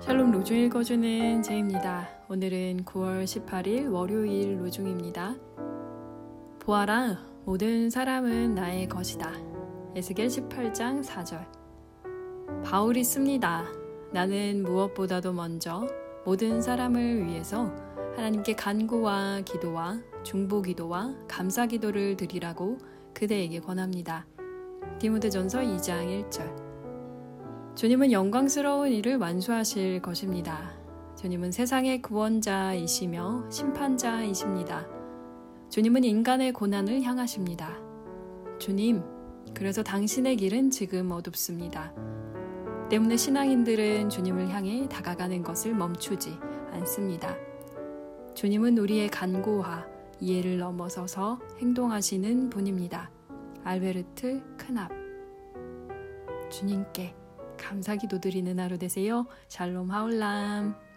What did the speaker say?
샬롬 로중 읽어주는 제입니다. 오늘은 9월 18일 월요일 로중입니다. 보아라, 모든 사람은 나의 것이다. 에스겔 18장 4절. 바울이 씁니다. 나는 무엇보다도 먼저 모든 사람을 위해서 하나님께 간구와 기도와 중보 기도와 감사 기도를 드리라고 그대에게 권합니다. 디모데전서 2장 1절. 주님은 영광스러운 일을 완수하실 것입니다. 주님은 세상의 구원자이시며 심판자이십니다. 주님은 인간의 고난을 향하십니다. 주님, 그래서 당신의 길은 지금 어둡습니다. 때문에 신앙인들은 주님을 향해 다가가는 것을 멈추지 않습니다. 주님은 우리의 간고와 이해를 넘어서서 행동하시는 분입니다. 알베르트 크납 주님께 감사 기도 드리는 하루 되세요. 샬롬 하울람.